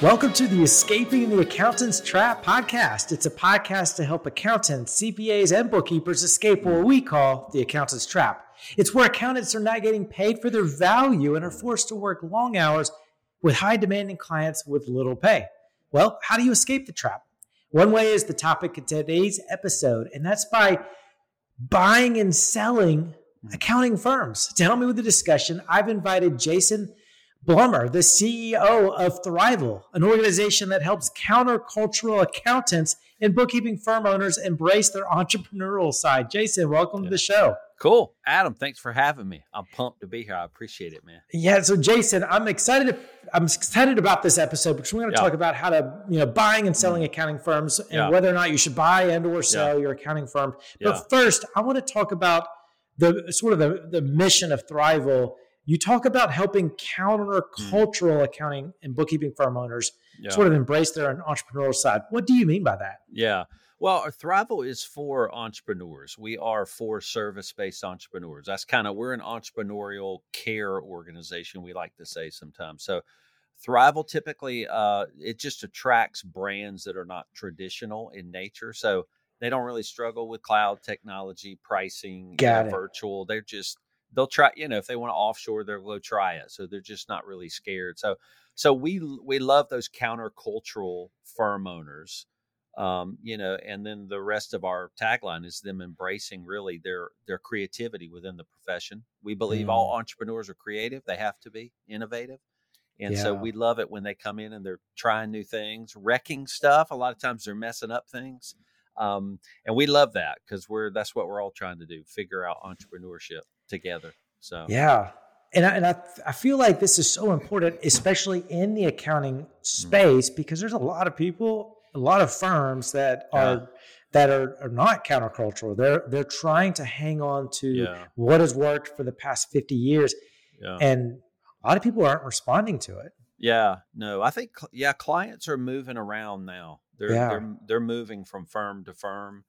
Welcome to the Escaping the Accountant's Trap podcast. It's a podcast to help accountants, CPAs, and bookkeepers escape what we call the accountant's trap. It's where accountants are not getting paid for their value and are forced to work long hours with high demanding clients with little pay. Well, how do you escape the trap? One way is the topic of today's episode, and that's by buying and selling accounting firms. To help me with the discussion, I've invited Jason Blumer, the CEO of Thriveal, an organization that helps countercultural accountants and bookkeeping firm owners embrace their entrepreneurial side. Jason, welcome yeah. to the show. Cool. Adam, thanks for having me. I'm pumped to be here. I appreciate it, man. Yeah, so Jason, I'm excited I'm excited about this episode because we're going to yeah. talk about how to, you know, buying and selling mm-hmm. accounting firms and yeah. whether or not you should buy and or sell your accounting firm. But first, I want to talk about the sort of the, the mission of Thriveal you talk about helping countercultural mm. accounting and bookkeeping firm owners yeah. sort of embrace their entrepreneurial side. What do you mean by that? Yeah. Well, Thriveal is for entrepreneurs. We are for service based entrepreneurs. That's kind of, we're an entrepreneurial care organization, we like to say sometimes. So, Thriveal typically, uh, it just attracts brands that are not traditional in nature. So, they don't really struggle with cloud technology, pricing, you know, virtual. They're just they'll try you know if they want to offshore they'll go try it so they're just not really scared so so we we love those countercultural firm owners um, you know and then the rest of our tagline is them embracing really their their creativity within the profession we believe mm. all entrepreneurs are creative they have to be innovative and yeah. so we love it when they come in and they're trying new things wrecking stuff a lot of times they're messing up things um, and we love that because we're that's what we're all trying to do figure out entrepreneurship together. So yeah, and I, and I, I feel like this is so important, especially in the accounting mm. space, mm. because there's a lot of people, a lot of firms that are yeah. that are, are not countercultural. They're they're trying to hang on to yeah. what has worked for the past 50 years, yeah. and a lot of people aren't responding to it. Yeah, no, I think yeah, clients are moving around now. They're they're they're moving from firm to firm.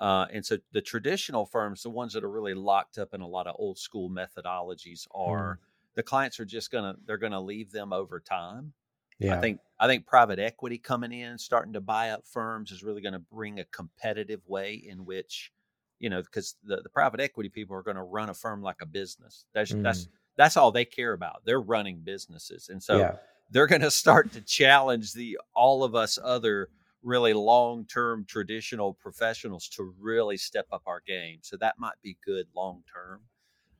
Uh, and so the traditional firms, the ones that are really locked up in a lot of old school methodologies, are mm. the clients are just gonna they're gonna leave them over time. Yeah. I think I think private equity coming in, starting to buy up firms, is really going to bring a competitive way in which, you know, because the, the private equity people are going to run a firm like a business. That's mm. that's that's all they care about. They're running businesses, and so yeah. they're going to start to challenge the all of us other really long term traditional professionals to really step up our game. So that might be good long term.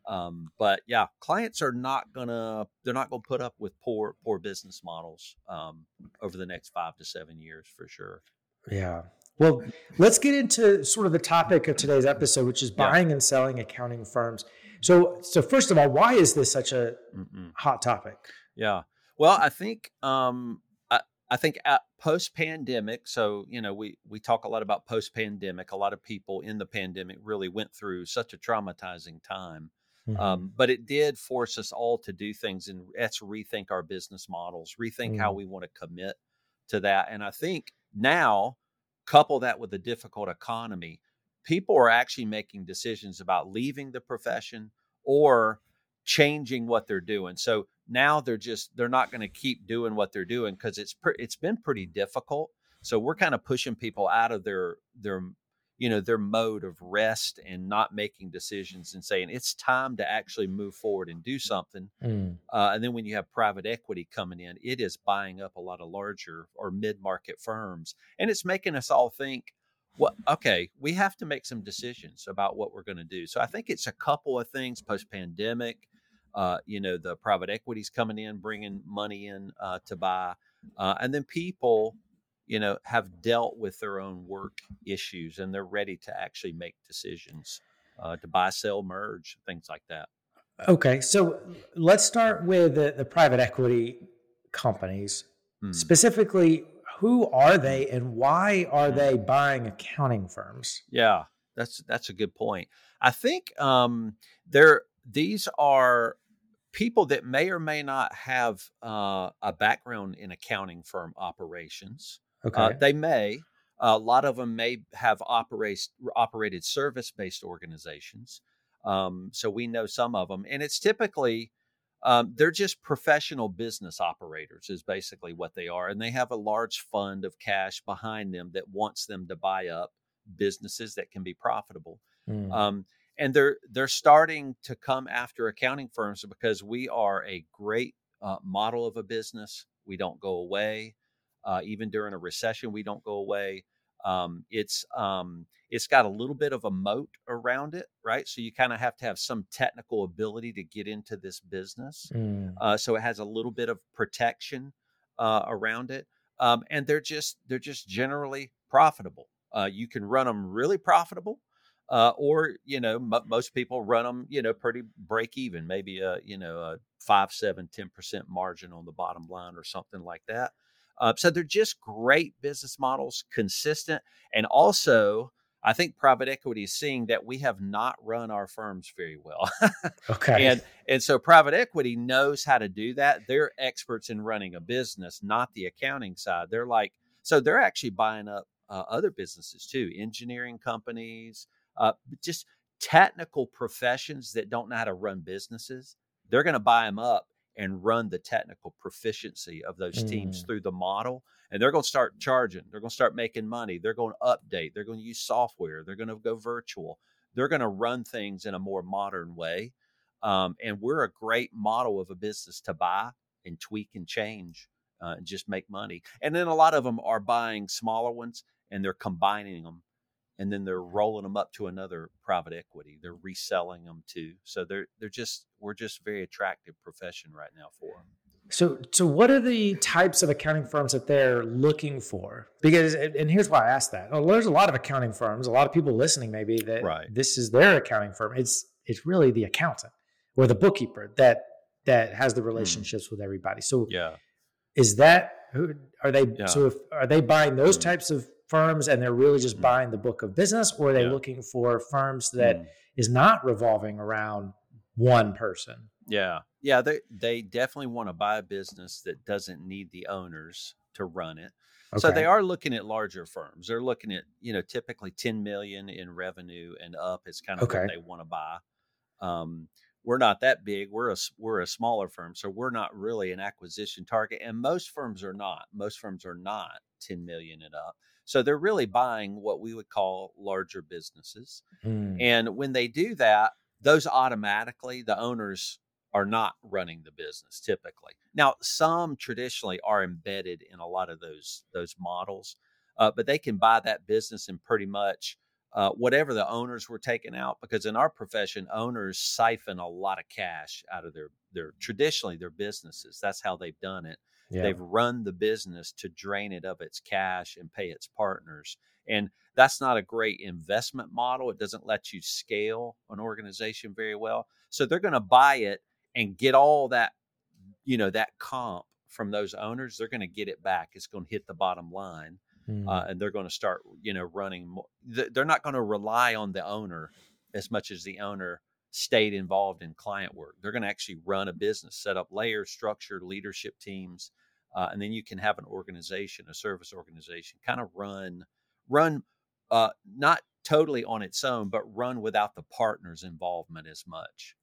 Um, but yeah, clients are not gonna they're not gonna put up with poor poor business models um, over the next five to seven years for sure. Yeah. Well, let's get into sort of the topic of today's episode, which is buying yeah. and selling accounting firms. So, so first of all, why is this such a Mm-mm. hot topic? Yeah. Well, I think um, I think post pandemic, so you know, we we talk a lot about post pandemic. A lot of people in the pandemic really went through such a traumatizing time, mm-hmm. um, but it did force us all to do things and let's rethink our business models, rethink mm-hmm. how we want to commit to that. And I think now, couple that with a difficult economy, people are actually making decisions about leaving the profession or changing what they're doing. So now they're just they're not going to keep doing what they're doing because it's pre- it's been pretty difficult. So we're kind of pushing people out of their their you know their mode of rest and not making decisions and saying it's time to actually move forward and do something mm. uh, and then when you have private equity coming in it is buying up a lot of larger or mid-market firms and it's making us all think well okay we have to make some decisions about what we're going to do so i think it's a couple of things post-pandemic uh, you know, the private equities coming in, bringing money in uh, to buy, uh, and then people, you know, have dealt with their own work issues and they're ready to actually make decisions uh, to buy, sell, merge, things like that. Okay, so let's start with the, the private equity companies. Hmm. Specifically, who are they and why are hmm. they buying accounting firms? Yeah, that's that's a good point. I think um, they're these are people that may or may not have uh, a background in accounting firm operations. Uh, okay. Uh, they may. A lot of them may have operate, operated service based organizations. Um, so we know some of them. And it's typically um, they're just professional business operators, is basically what they are. And they have a large fund of cash behind them that wants them to buy up businesses that can be profitable. Mm. Um, and they're they're starting to come after accounting firms because we are a great uh, model of a business. We don't go away, uh, even during a recession. We don't go away. Um, it's um, it's got a little bit of a moat around it, right? So you kind of have to have some technical ability to get into this business. Mm. Uh, so it has a little bit of protection uh, around it, um, and they're just they're just generally profitable. Uh, you can run them really profitable, uh, or you know m- most people run them you know pretty break even, maybe a you know a five, seven, ten percent margin on the bottom line or something like that. Uh, so they're just great business models, consistent, and also I think private equity is seeing that we have not run our firms very well. okay. And and so private equity knows how to do that. They're experts in running a business, not the accounting side. They're like so they're actually buying up uh, other businesses too, engineering companies, uh, just technical professions that don't know how to run businesses. They're going to buy them up and run the technical proficiency of those teams mm. through the model. And they're going to start charging. They're going to start making money. They're going to update. They're going to use software. They're going to go virtual. They're going to run things in a more modern way. Um, and we're a great model of a business to buy and tweak and change uh, and just make money. And then a lot of them are buying smaller ones and they're combining them and then they're rolling them up to another private equity. They're reselling them too. So they're they're just we're just very attractive profession right now for them. So so what are the types of accounting firms that they're looking for? Because and here's why I asked that. Well, there's a lot of accounting firms, a lot of people listening maybe that right. this is their accounting firm. It's it's really the accountant or the bookkeeper that that has the hmm. relationships mm. with everybody. So yeah. Is that who are they yeah. so if are they buying those mm. types of firms and they're really just mm. buying the book of business or are they yeah. looking for firms that mm. is not revolving around one person yeah yeah they they definitely want to buy a business that doesn't need the owners to run it okay. so they are looking at larger firms they're looking at you know typically 10 million in revenue and up is kind of okay. what they want to buy um, we're not that big we're a we're a smaller firm so we're not really an acquisition target and most firms are not most firms are not 10 million and up so they're really buying what we would call larger businesses. Mm. And when they do that, those automatically, the owners are not running the business typically. Now, some traditionally are embedded in a lot of those those models, uh, but they can buy that business and pretty much uh, whatever the owners were taking out. Because in our profession, owners siphon a lot of cash out of their their traditionally their businesses. That's how they've done it. Yeah. They've run the business to drain it of its cash and pay its partners. And that's not a great investment model. It doesn't let you scale an organization very well. So they're going to buy it and get all that, you know, that comp from those owners. They're going to get it back. It's going to hit the bottom line. Mm. Uh, and they're going to start, you know, running more. They're not going to rely on the owner as much as the owner stayed involved in client work. They're going to actually run a business, set up layers, structure, leadership teams, uh, and then you can have an organization, a service organization, kind of run run uh, not totally on its own, but run without the partners' involvement as much.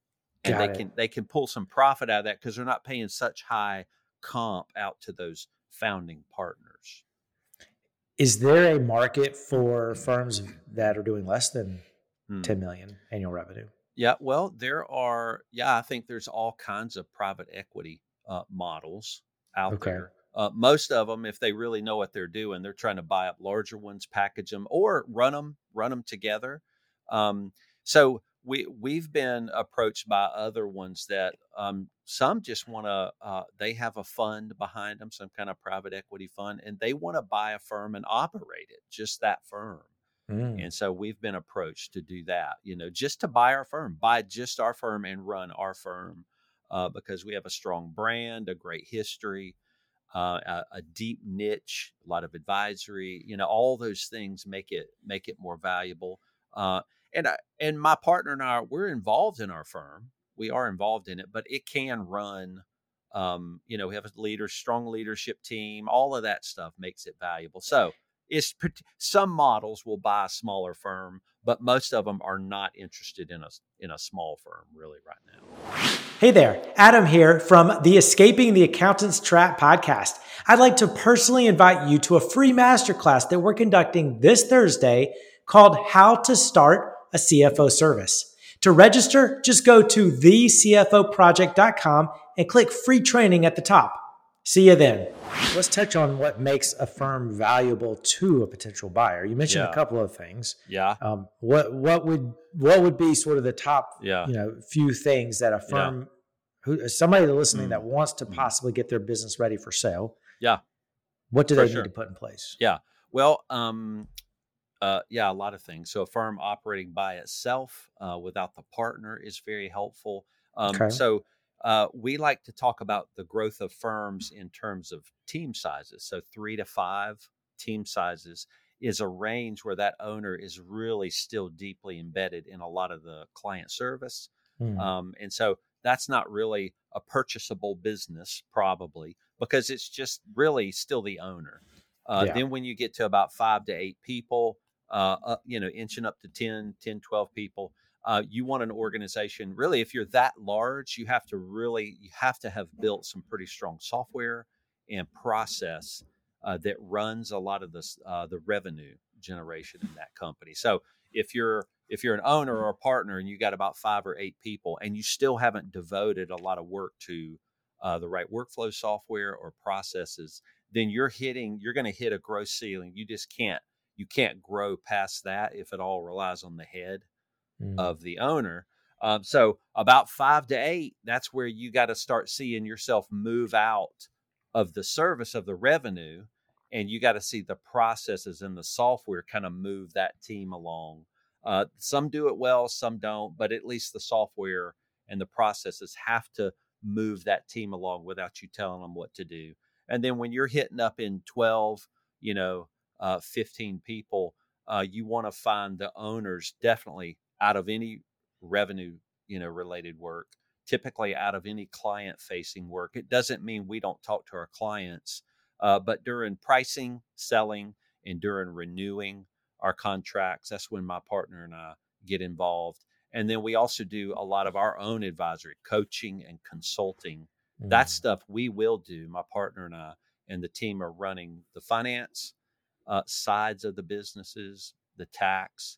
And Got they it. can they can pull some profit out of that because they're not paying such high comp out to those founding partners. Is there a market for firms that are doing less than hmm. 10 million annual revenue? Yeah, well, there are. Yeah, I think there's all kinds of private equity uh, models out okay. there. Uh, most of them, if they really know what they're doing, they're trying to buy up larger ones, package them, or run them, run them together. Um, so we we've been approached by other ones that um, some just want to. Uh, they have a fund behind them, some kind of private equity fund, and they want to buy a firm and operate it, just that firm. Mm. And so we've been approached to do that, you know, just to buy our firm, buy just our firm and run our firm uh, because we have a strong brand, a great history, uh, a, a, deep niche, a lot of advisory. You know, all those things make it make it more valuable. And I, and my partner and I, we're involved in our firm. We are involved in it, but it can run. Um, you know, we have a leader, strong leadership team. All of that stuff makes it valuable. So it's some models will buy a smaller firm, but most of them are not interested in a in a small firm really right now. Hey there, Adam here from the Escaping the Accountant's Trap podcast. I'd like to personally invite you to a free masterclass that we're conducting this Thursday called How to Start a CFO Service. To register, just go to thecfoproject.com and click free training at the top. See you then. Let's touch on what makes a firm valuable to a potential buyer. You mentioned yeah. a couple of things. Yeah. Um, what what would what would be sort of the top yeah. you know few things that a firm yeah. who somebody listening mm. that wants to mm. possibly get their business ready for sale. Yeah. What do for they sure. need to put in place? Yeah. Well, um, uh, yeah, a lot of things. So a firm operating by itself uh, without the partner is very helpful. Um, okay. So uh, we like to talk about the growth of firms in terms of team sizes. So, three to five team sizes is a range where that owner is really still deeply embedded in a lot of the client service. Mm. Um, and so, that's not really a purchasable business, probably, because it's just really still the owner. Uh, yeah. Then, when you get to about five to eight people, uh, you know, inching up to 10, 10, 12 people, uh, you want an organization really if you're that large you have to really you have to have built some pretty strong software and process uh, that runs a lot of this uh, the revenue generation in that company. So if you're if you're an owner or a partner and you got about five or eight people and you still haven't devoted a lot of work to uh, the right workflow software or processes then you're hitting you're going to hit a growth ceiling. You just can't you can't grow past that if it all relies on the head mm. of the owner. Um, so about five to eight, that's where you got to start seeing yourself move out of the service of the revenue, and you got to see the processes and the software kind of move that team along. Uh, some do it well, some don't, but at least the software and the processes have to move that team along without you telling them what to do. And then when you're hitting up in 12, you know, uh, 15 people, uh, you want to find the owners definitely out of any revenue, you know, related work, typically out of any client facing work. It doesn't mean we don't talk to our clients, uh, but during pricing, selling, and during renewing our contracts, that's when my partner and I get involved. And then we also do a lot of our own advisory, coaching and consulting. Mm. That stuff we will do. My partner and I and the team are running the finance uh, sides of the businesses, the tax,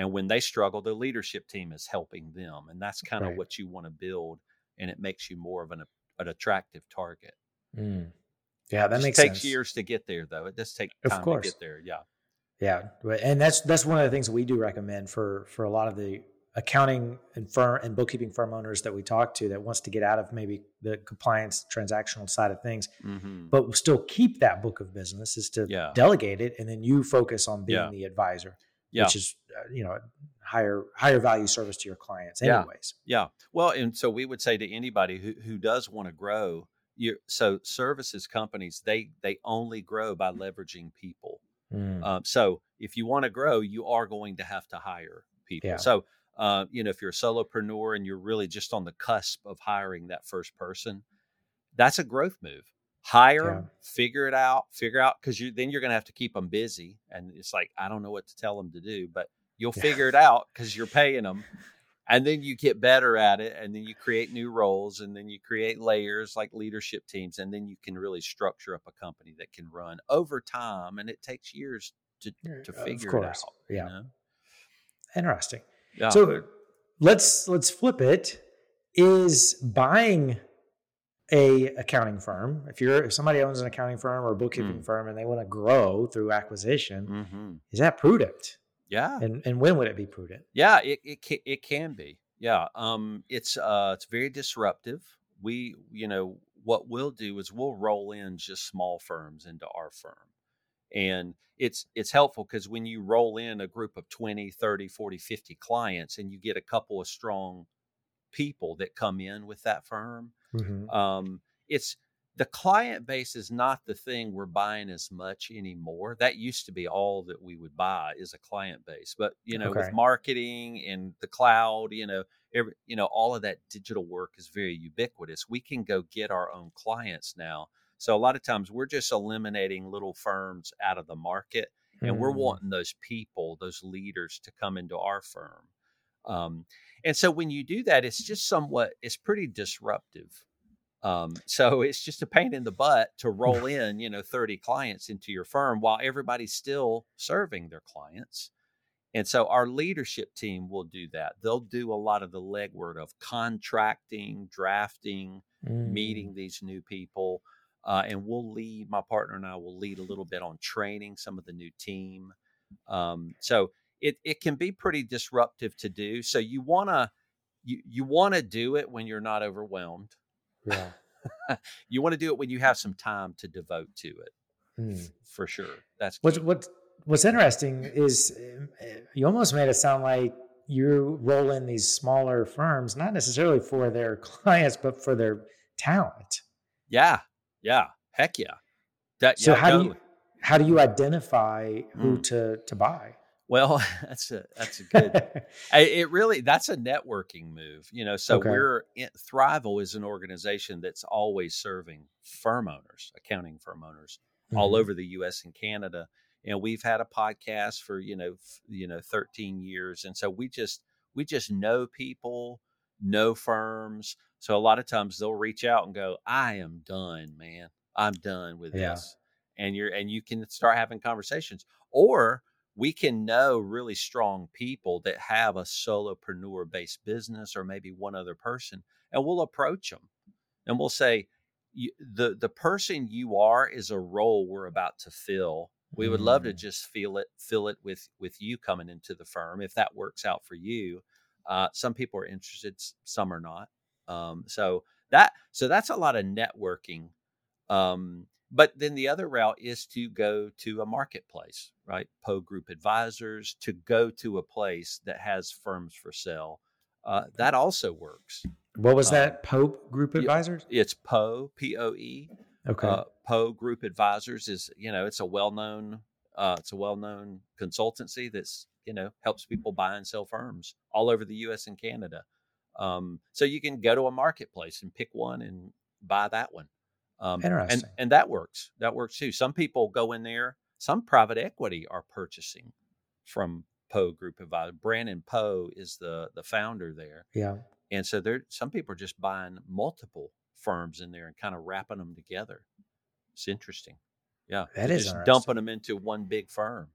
and when they struggle, the leadership team is helping them. And that's kind right. of what you want to build. And it makes you more of an, an attractive target. Mm. Yeah, that makes takes sense. years to get there, though. It does take time of course. to get there. Yeah. Yeah, and that's that's one of the things that we do recommend for for a lot of the accounting and firm and bookkeeping firm owners that we talk to that wants to get out of maybe the compliance transactional side of things, mm-hmm. but still keep that book of business is to yeah. delegate it, and then you focus on being yeah. the advisor yeah. which is uh, you know higher higher value service to your clients anyways yeah. yeah well and so we would say to anybody who, who does want to grow you so services companies they they only grow by leveraging people mm. um, so if you want to grow you are going to have to hire people so uh, you know if you're a solopreneur and you're really just on the cusp of hiring that first person that's a growth move hire yeah. them, figure it out, figure out because you then you're going to have to keep them busy, and it's like I don't know what to tell them to do, but you'll yeah. figure it out because you're paying them, and then you get better at it, and then you create new roles, and then you create layers like leadership teams, and then you can really structure up a company that can run over time, and it takes years to to figure it out. Yeah, you know? interesting. Yeah. So let's let's flip it. Is buying a accounting firm, if you're if somebody owns an accounting firm or a bookkeeping mm. firm and they want to grow through acquisition, mm-hmm. is that prudent? Yeah. And and when would it be prudent? Yeah, it it can, it can be. Yeah. Um it's uh it's very disruptive. We you know what we'll do is we'll roll in just small firms into our firm. And it's it's helpful because when you roll in a group of 20, 30, 40, 50 clients and you get a couple of strong people that come in with that firm, Mm-hmm. Um, it's the client base is not the thing we're buying as much anymore. That used to be all that we would buy is a client base. But you know, okay. with marketing and the cloud, you know, every you know, all of that digital work is very ubiquitous. We can go get our own clients now. So a lot of times we're just eliminating little firms out of the market and we're wanting those people, those leaders, to come into our firm. Um, and so when you do that, it's just somewhat, it's pretty disruptive. Um, so it's just a pain in the butt to roll in, you know, 30 clients into your firm while everybody's still serving their clients. And so our leadership team will do that. They'll do a lot of the legwork of contracting, drafting, mm. meeting these new people. Uh, and we'll lead, my partner and I will lead a little bit on training some of the new team. Um, so it, it can be pretty disruptive to do. So you want to, you, you want to do it when you're not overwhelmed. Yeah. you want to do it when you have some time to devote to it. Mm. For sure. That's what's, what, what's interesting is eh, you almost made it sound like you roll in these smaller firms, not necessarily for their clients, but for their talent. Yeah. Yeah. Heck yeah. That, so yeah, how totally. do you how do you identify who mm. to to buy? Well, that's a that's a good. I, it really that's a networking move, you know. So okay. we're in, Thriveal is an organization that's always serving firm owners, accounting firm owners, mm-hmm. all over the U.S. and Canada, and we've had a podcast for you know f- you know 13 years and so we just we just know people know firms so a lot of times they'll reach out and go i am done man i'm done with yeah. this and you're and you can start having conversations or we can know really strong people that have a solopreneur based business or maybe one other person and we'll approach them and we'll say the the person you are is a role we're about to fill we would love to mm. just feel it, fill it with with you coming into the firm if that works out for you. Uh, some people are interested, some are not. Um, so that so that's a lot of networking. Um, but then the other route is to go to a marketplace, right? Poe Group Advisors to go to a place that has firms for sale. Uh, that also works. What was um, that? Poe Group Advisors? It's Poe P O E Okay. Uh, Poe Group Advisors is, you know, it's a well-known, uh, it's a well-known consultancy that's, you know, helps people buy and sell firms all over the U.S. and Canada. Um, so you can go to a marketplace and pick one and buy that one. Um, Interesting. And, and that works. That works too. Some people go in there. Some private equity are purchasing from Poe Group Advisor. Brannon Poe is the the founder there. Yeah. And so there, some people are just buying multiple firms in there and kind of wrapping them together. It's interesting. Yeah, that is just dumping them into one big firm.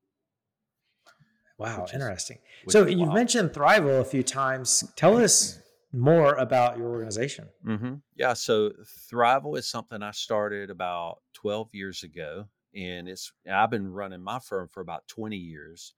Wow, interesting. Is, so you've wild. mentioned Thriveal a few times. Tell us more about your organization. Mm-hmm. Yeah, so Thriveal is something I started about 12 years ago, and it's I've been running my firm for about 20 years.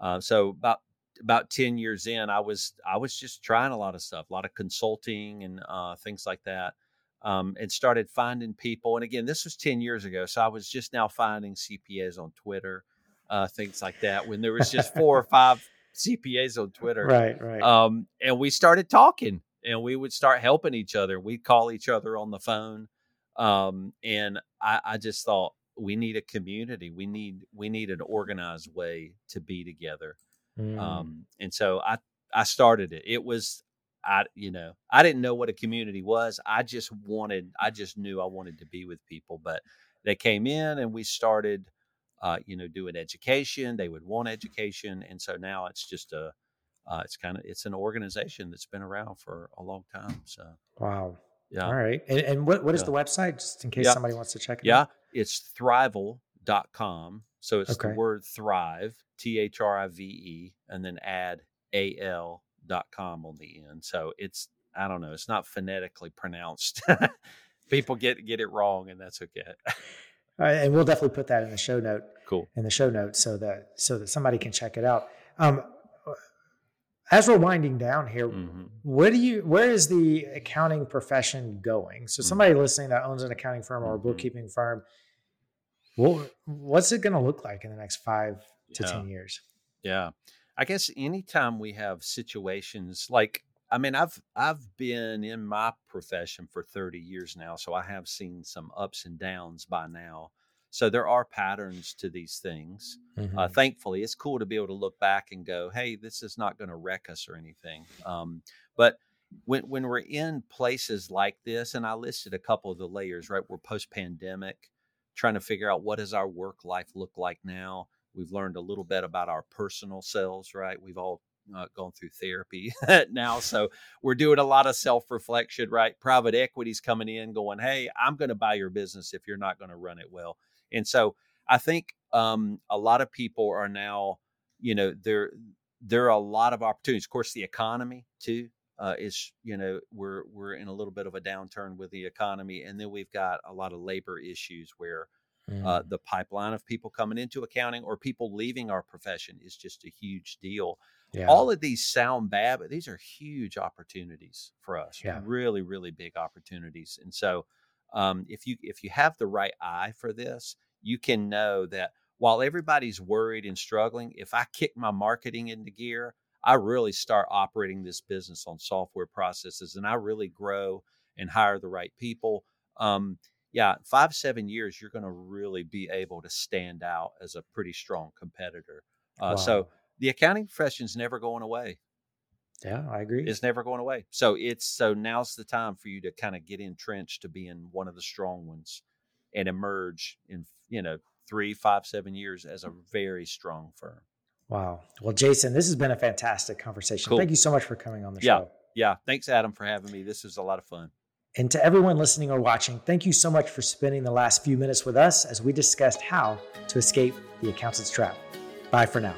Uh, so about about 10 years in, I was I was just trying a lot of stuff, a lot of consulting and uh, things like that um, and started finding people. And again, this was 10 years ago. So I was just now finding CPAs on Twitter, uh, things like that, when there was just four or five CPAs on Twitter. Right, right. Um, and we started talking and we would start helping each other. We'd call each other on the phone. Um, and I, I just thought we need a community. We need we need an organized way to be together. Mm. Um, and so I I started it. It was I, you know, I didn't know what a community was. I just wanted, I just knew I wanted to be with people. But they came in and we started, uh, you know, do an education. They would want education, and so now it's just a, uh, it's kind of, it's an organization that's been around for a long time. So wow, yeah. All right, and, and what what is yeah. the website, just in case yeah. somebody wants to check it yeah. out? Yeah, it's thriveal.com. So it's okay. the word thrive, T H R I V E, and then add A L dot com on the end. So it's I don't know, it's not phonetically pronounced. People get get it wrong, and that's okay. Right, and we'll definitely put that in the show note. Cool. In the show notes, so that so that somebody can check it out. Um, as we're winding down here, mm-hmm. where do you where is the accounting profession going? So mm-hmm. somebody mm-hmm. listening that owns an accounting firm or a mm-hmm. bookkeeping firm, well, what's it going to look like in the next five to yeah. ten years? Yeah. I guess anytime we have situations like I mean I've I've been in my profession for 30 years now so I have seen some ups and downs by now. So there are patterns to these things. Uh, mm-hmm. Uh, thankfully, it's cool to be able to look back and go, "Hey, this is not going to wreck us or anything." Um, but when when we're in places like this, and I listed a couple of the layers, right? We're post pandemic, trying to figure out what does our work life look like now We've learned a little bit about our personal selves, right? We've all uh, gone through therapy now, so we're doing a lot of self reflection, right? Private equity's coming in, going, "Hey, I'm going to buy your business if you're not going to run it well." And so I think um, a lot of people are now, you know, there there are a lot of opportunities. Of course, the economy too uh, is, you know, we're we're in a little bit of a downturn with the economy, and then we've got a lot of labor issues where mm. uh, the pipeline of people coming into accounting or people leaving our profession is just a huge deal. Yeah. All of these sound bad, but these are huge opportunities for us. Yeah. Really, really big opportunities. And so, um, if you if you have the right eye for this, you can know that while everybody's worried and struggling, if I kick my marketing into gear, I really start operating this business on software processes and I really grow and hire the right people. Um, yeah, five, seven years, you're going to really be able to stand out as a pretty strong competitor. Uh, wow. So the accounting profession is never going away. Yeah, I agree. It's never going away. So it's so now's the time for you to kind of get entrenched to being one of the strong ones and emerge in you know three, five, seven years as a very strong firm. Wow. Well, Jason, this has been a fantastic conversation. Cool. Thank you so much for coming on the yeah. show. Yeah. Thanks, Adam, for having me. This was a lot of fun. And to everyone listening or watching, thank you so much for spending the last few minutes with us as we discussed how to escape the accountant's trap. Bye for now.